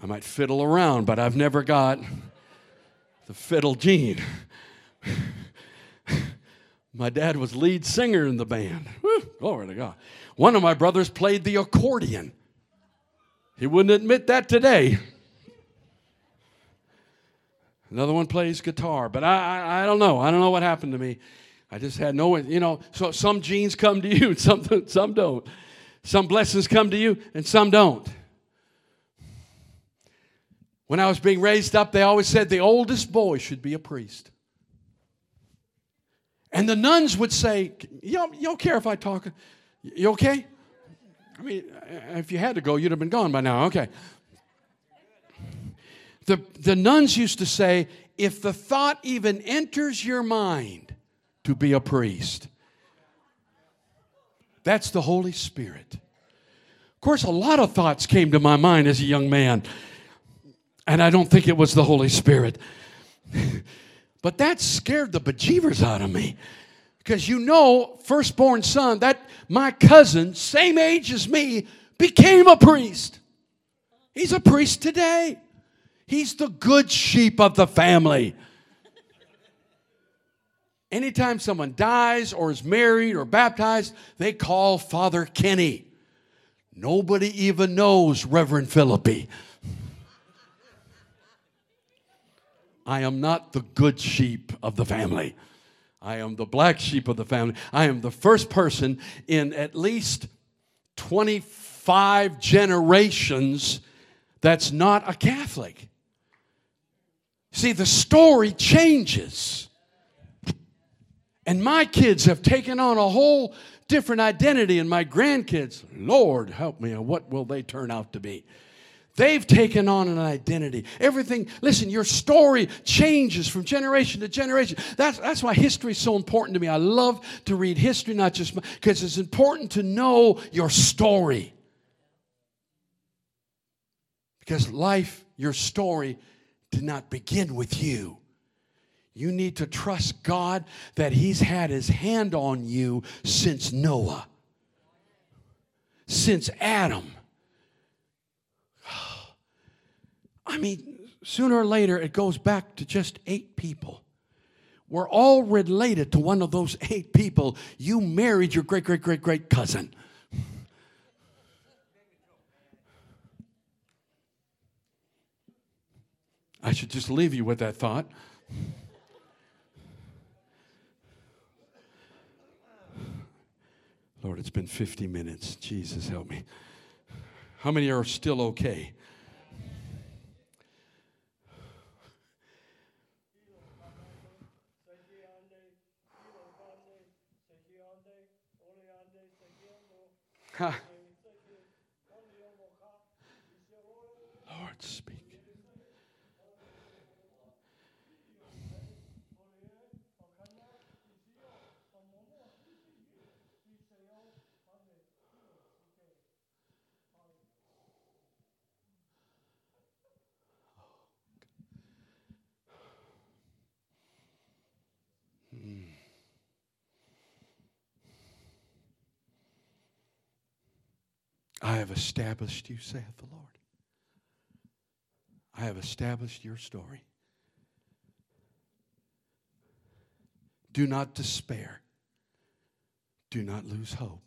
Speaker 1: I might fiddle around, but I've never got the fiddle gene. my dad was lead singer in the band. Woo, glory to God. One of my brothers played the accordion. He wouldn't admit that today. Another one plays guitar, but I, I, I don't know. I don't know what happened to me. I just had no, you know, so some genes come to you, some, some don't. Some blessings come to you, and some don't. When I was being raised up, they always said the oldest boy should be a priest. And the nuns would say, You don't, you don't care if I talk? You okay? I mean, if you had to go, you'd have been gone by now. Okay. The, the nuns used to say, if the thought even enters your mind to be a priest, that's the Holy Spirit. Of course, a lot of thoughts came to my mind as a young man, and I don't think it was the Holy Spirit. but that scared the bejeevers out of me Because you know, firstborn son, that my cousin, same age as me, became a priest. He's a priest today. He's the good sheep of the family. Anytime someone dies or is married or baptized, they call Father Kenny. Nobody even knows Reverend Philippi. I am not the good sheep of the family. I am the black sheep of the family. I am the first person in at least 25 generations that's not a Catholic. See, the story changes. And my kids have taken on a whole different identity, and my grandkids, Lord help me, what will they turn out to be? They've taken on an identity. Everything, listen, your story changes from generation to generation. That's, that's why history is so important to me. I love to read history, not just because it's important to know your story. Because life, your story, did not begin with you. You need to trust God that He's had His hand on you since Noah, since Adam. I mean, sooner or later, it goes back to just eight people. We're all related to one of those eight people. You married your great, great, great, great cousin. I should just leave you with that thought. Lord, it's been 50 minutes. Jesus, help me. How many are still okay? Lord, speak. I have established you, saith the Lord. I have established your story. Do not despair. Do not lose hope.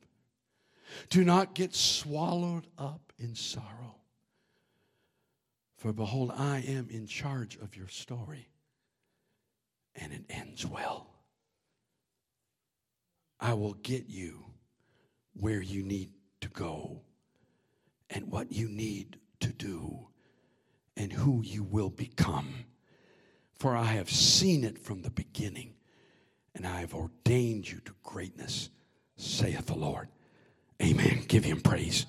Speaker 1: Do not get swallowed up in sorrow. For behold, I am in charge of your story, and it ends well. I will get you where you need to go and what you need to do and who you will become. For I have seen it from the beginning, and I have ordained you to greatness, saith the Lord. Amen. Give him praise.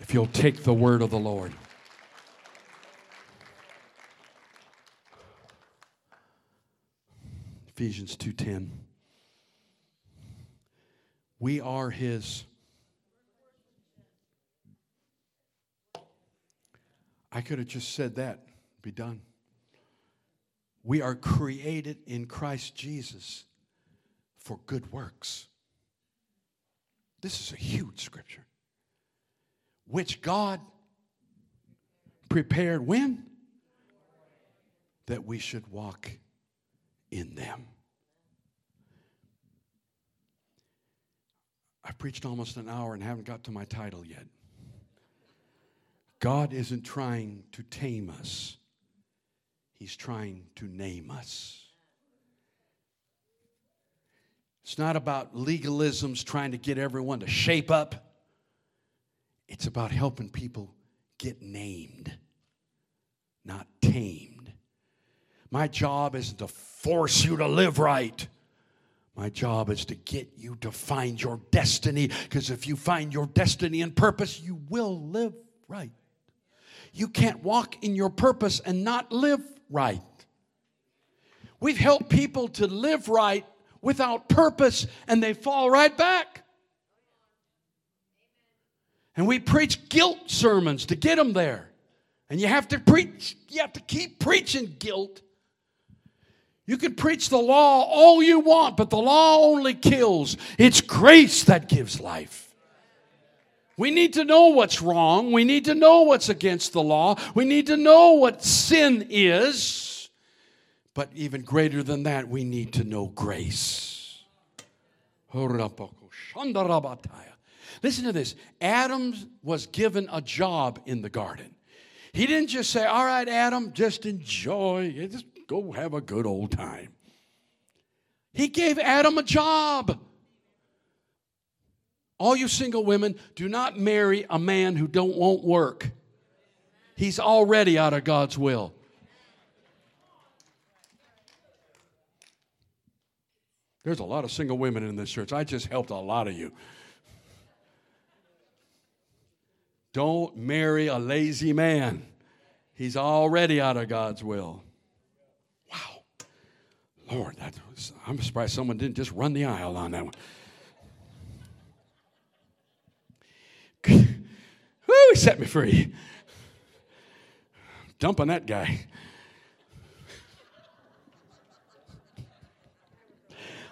Speaker 1: If you'll take the word of the Lord. Ephesians 2:10 We are his I could have just said that, be done. We are created in Christ Jesus for good works. This is a huge scripture. Which God prepared when? That we should walk in them. I've preached almost an hour and haven't got to my title yet. God isn't trying to tame us, He's trying to name us. It's not about legalisms trying to get everyone to shape up. It's about helping people get named, not tamed. My job isn't to force you to live right. My job is to get you to find your destiny because if you find your destiny and purpose, you will live right. You can't walk in your purpose and not live right. We've helped people to live right without purpose and they fall right back. And we preach guilt sermons to get them there. And you have to preach, you have to keep preaching guilt. You can preach the law all you want, but the law only kills. It's grace that gives life. We need to know what's wrong. We need to know what's against the law. We need to know what sin is. But even greater than that, we need to know grace. Listen to this Adam was given a job in the garden. He didn't just say, All right, Adam, just enjoy, just go have a good old time. He gave Adam a job. All you single women, do not marry a man who don't won't work. He's already out of God's will. There's a lot of single women in this church. I just helped a lot of you. Don't marry a lazy man. He's already out of God's will. Wow. Lord, was, I'm surprised someone didn't just run the aisle on that one. Woo, he set me free. Dumping that guy.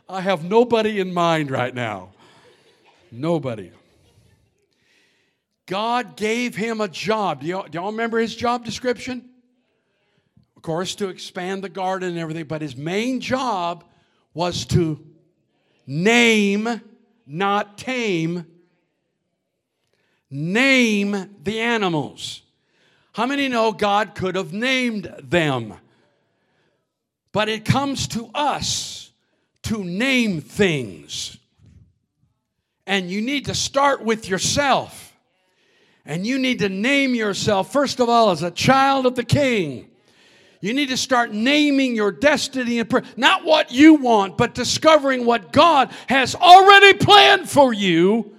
Speaker 1: I have nobody in mind right now. Nobody. God gave him a job. Do y'all, do y'all remember his job description? Of course, to expand the garden and everything, but his main job was to name, not tame, name the animals. How many know God could have named them? But it comes to us to name things. And you need to start with yourself. And you need to name yourself, first of all, as a child of the king. You need to start naming your destiny and prayer. Not what you want, but discovering what God has already planned for you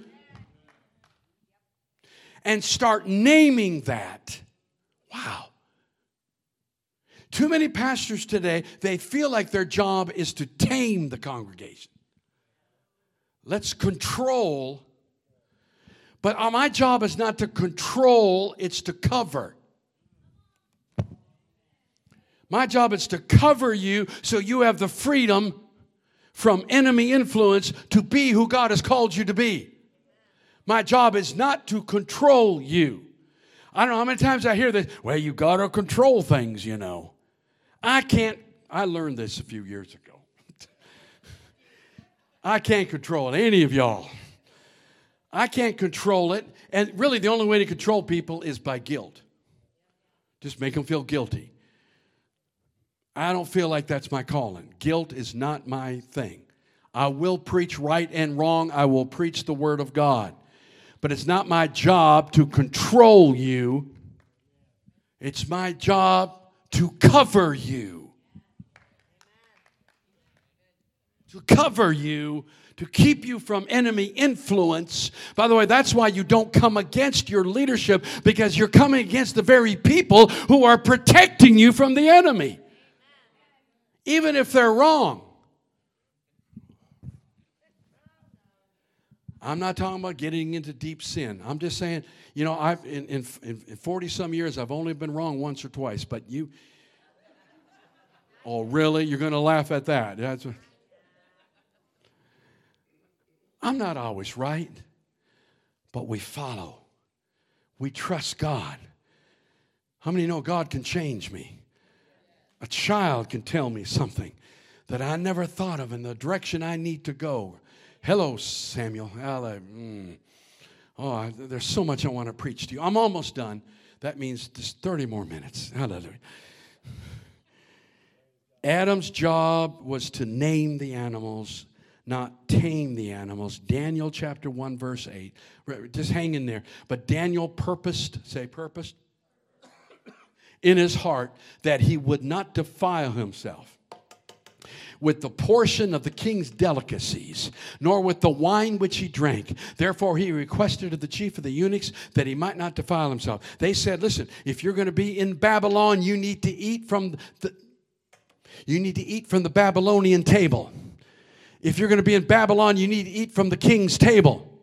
Speaker 1: and start naming that. Wow. Too many pastors today, they feel like their job is to tame the congregation. Let's control. But uh, my job is not to control, it's to cover. My job is to cover you so you have the freedom from enemy influence to be who God has called you to be. My job is not to control you. I don't know how many times I hear this. Well, you got to control things, you know. I can't, I learned this a few years ago. I can't control it. Any of y'all. I can't control it. And really, the only way to control people is by guilt. Just make them feel guilty. I don't feel like that's my calling. Guilt is not my thing. I will preach right and wrong, I will preach the Word of God but it's not my job to control you. It's my job to cover you. To cover you, to keep you from enemy influence. By the way, that's why you don't come against your leadership because you're coming against the very people who are protecting you from the enemy. Even if they're wrong. I'm not talking about getting into deep sin. I'm just saying, you know, I've in, in, in 40 some years, I've only been wrong once or twice, but you, oh, really? You're going to laugh at that. That's I'm not always right, but we follow. We trust God. How many know God can change me? A child can tell me something that I never thought of in the direction I need to go. Hello, Samuel. Mm. Oh, there's so much I want to preach to you. I'm almost done. That means just 30 more minutes. Hallelujah. Adam's job was to name the animals, not tame the animals. Daniel chapter 1, verse 8. Just hang in there. But Daniel purposed, say purposed, in his heart that he would not defile himself with the portion of the king's delicacies, nor with the wine which he drank. Therefore, he requested of the chief of the eunuchs that he might not defile himself. They said, Listen, if you're going to be in Babylon, you need to eat from the you need to eat from the Babylonian table. If you're going to be in Babylon, you need to eat from the king's table.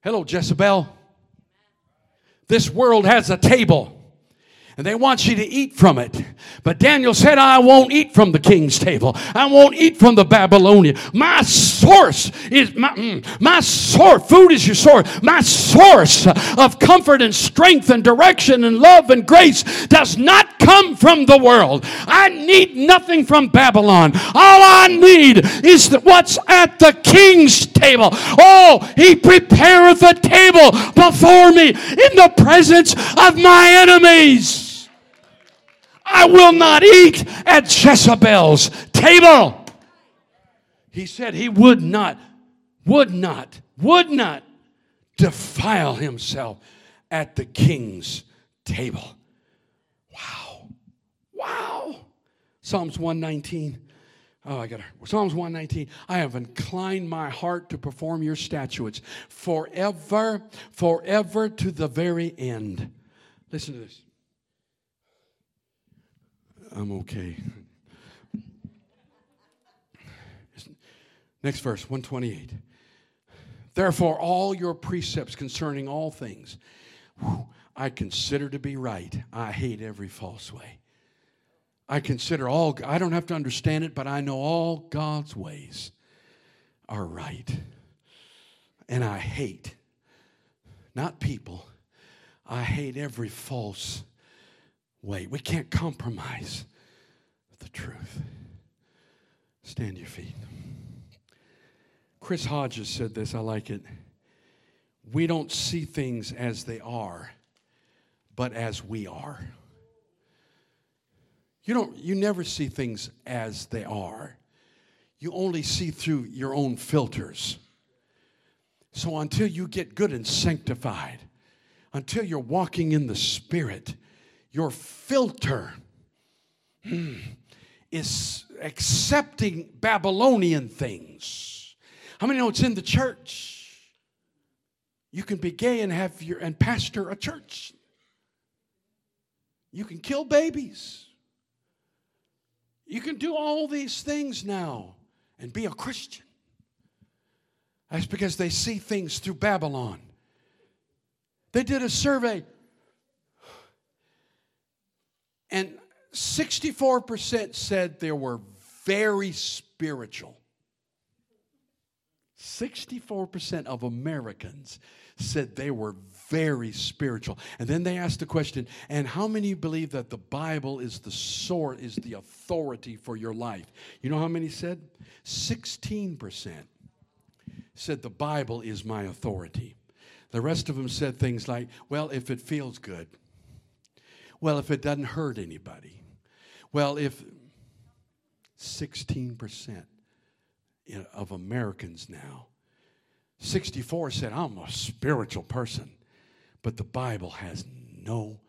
Speaker 1: Hello, Jezebel. This world has a table, and they want you to eat from it. But Daniel said, I won't eat from the king's table. I won't eat from the Babylonian. My source is my, mm, my source. Food is your source. My source of comfort and strength and direction and love and grace does not come from the world. I need nothing from Babylon. All I need is what's at the king's table. Oh, he prepareth a table before me in the presence of my enemies. I will not eat at Jezebel's table. He said he would not, would not, would not defile himself at the king's table. Wow. Wow. Psalms 119. Oh, I got it. Psalms 119. I have inclined my heart to perform your statutes forever, forever to the very end. Listen to this. I'm okay. Next verse, 128. Therefore, all your precepts concerning all things, whew, I consider to be right. I hate every false way. I consider all, I don't have to understand it, but I know all God's ways are right. And I hate, not people, I hate every false way. We can't compromise the truth. Stand your feet. Chris Hodges said this, I like it. We don't see things as they are, but as we are. You don't you never see things as they are. You only see through your own filters. So until you get good and sanctified, until you're walking in the spirit, your filter hmm, is accepting Babylonian things. How many know it's in the church? You can be gay and have your and pastor a church. You can kill babies. You can do all these things now and be a Christian. That's because they see things through Babylon. They did a survey and 64% said they were very spiritual. 64% of Americans said they were very spiritual. And then they asked the question, and how many believe that the Bible is the source, is the authority for your life? You know how many said? 16% said the Bible is my authority. The rest of them said things like, well, if it feels good. Well, if it doesn't hurt anybody. Well, if 16% of Americans now, 64 said, I'm a spiritual person. But the Bible has no,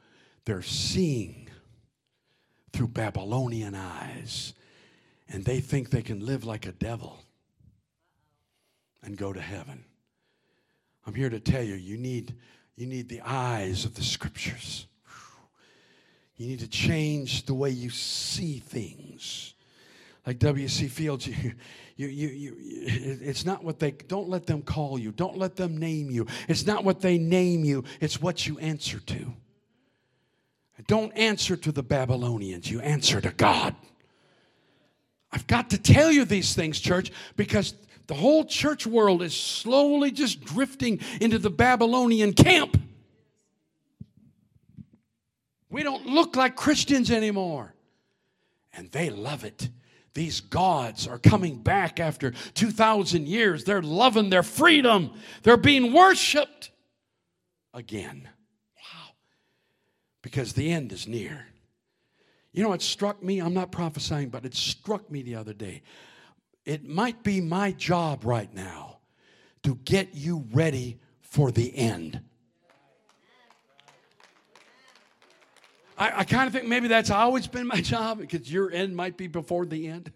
Speaker 1: they're seeing through Babylonian eyes. And they think they can live like a devil and go to heaven. I'm here to tell you, you need, you need the eyes of the scriptures. You need to change the way you see things. Like W.C. Fields, you, you, you, you, it's not what they, don't let them call you. Don't let them name you. It's not what they name you, it's what you answer to. Don't answer to the Babylonians, you answer to God. I've got to tell you these things, church, because the whole church world is slowly just drifting into the Babylonian camp. We don't look like Christians anymore. And they love it. These gods are coming back after 2,000 years. They're loving their freedom, they're being worshiped again. Wow. Because the end is near. You know, it struck me, I'm not prophesying, but it struck me the other day. It might be my job right now to get you ready for the end. I, I kind of think maybe that's always been my job because your end might be before the end.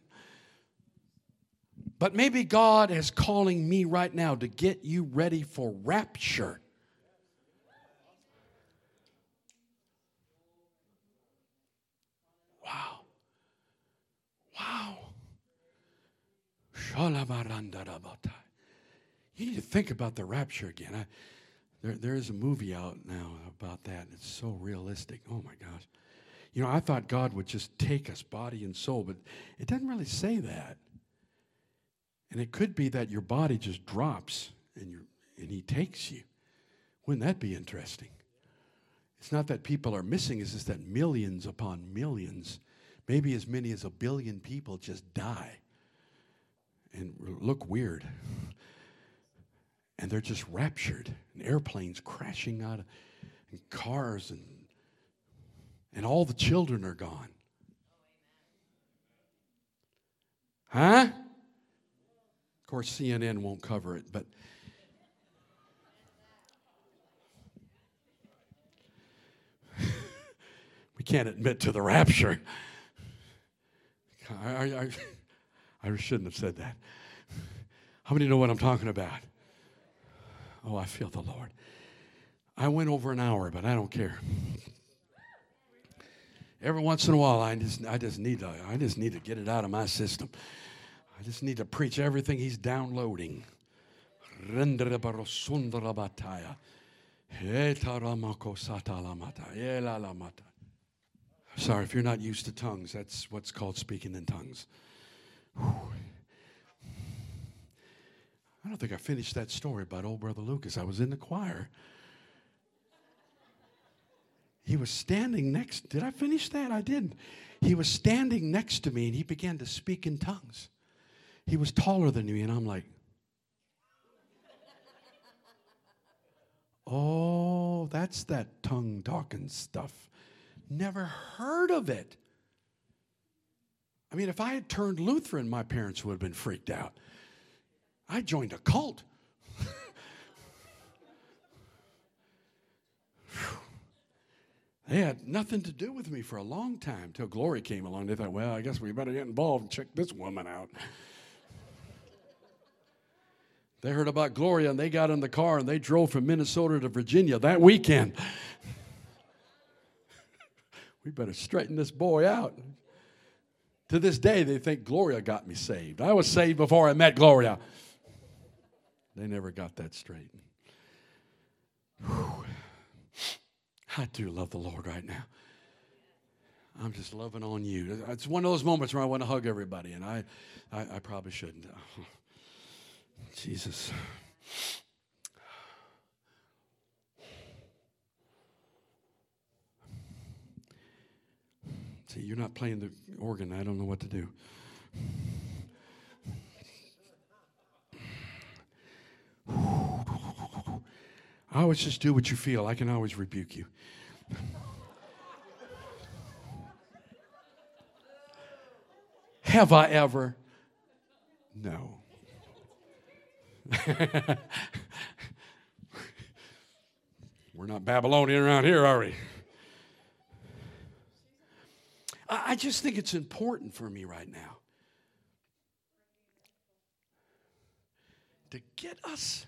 Speaker 1: But maybe God is calling me right now to get you ready for rapture. Wow. Wow. You need to think about the rapture again. I, there, there is a movie out now about that. It's so realistic. Oh my gosh. You know, I thought God would just take us, body and soul, but it doesn't really say that. And it could be that your body just drops and, you and He takes you. Wouldn't that be interesting? It's not that people are missing, it's just that millions upon millions, maybe as many as a billion people just die and look weird. And they're just raptured, and airplanes crashing out, of, and cars, and, and all the children are gone. Huh? Of course, CNN won't cover it, but we can't admit to the rapture. I, I, I shouldn't have said that. How many know what I'm talking about? Oh, I feel the Lord. I went over an hour, but I don't care. Every once in a while, I just, I just need to, I just need to get it out of my system. I just need to preach everything He's downloading. Sorry, if you're not used to tongues, that's what's called speaking in tongues. Whew. I don't think I finished that story about old brother Lucas. I was in the choir. He was standing next. Did I finish that? I didn't. He was standing next to me and he began to speak in tongues. He was taller than me, and I'm like, oh, that's that tongue talking stuff. Never heard of it. I mean, if I had turned Lutheran, my parents would have been freaked out. I joined a cult. they had nothing to do with me for a long time till Glory came along. They thought, well, I guess we better get involved and check this woman out. they heard about Gloria and they got in the car and they drove from Minnesota to Virginia that weekend. we better straighten this boy out. To this day, they think Gloria got me saved. I was saved before I met Gloria. They never got that straight. Whew. I do love the Lord right now. I'm just loving on you. It's one of those moments where I want to hug everybody, and I, I, I probably shouldn't. Jesus. See, you're not playing the organ. I don't know what to do. I always just do what you feel. I can always rebuke you. Have I ever? No. We're not Babylonian around here, are we? I just think it's important for me right now to get us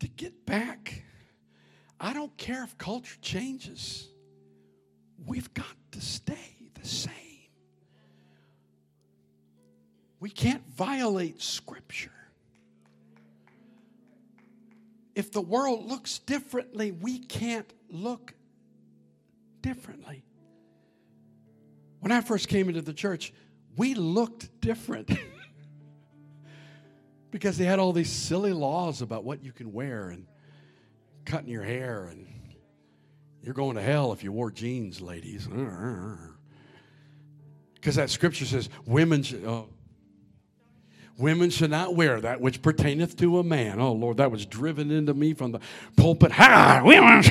Speaker 1: to get back. I don't care if culture changes, we've got to stay the same. We can't violate Scripture. If the world looks differently, we can't look differently. When I first came into the church, we looked different. because they had all these silly laws about what you can wear and cutting your hair and you're going to hell if you wore jeans, ladies. Because that scripture says women should, oh, women should not wear that which pertaineth to a man. Oh Lord, that was driven into me from the pulpit. Ha! Women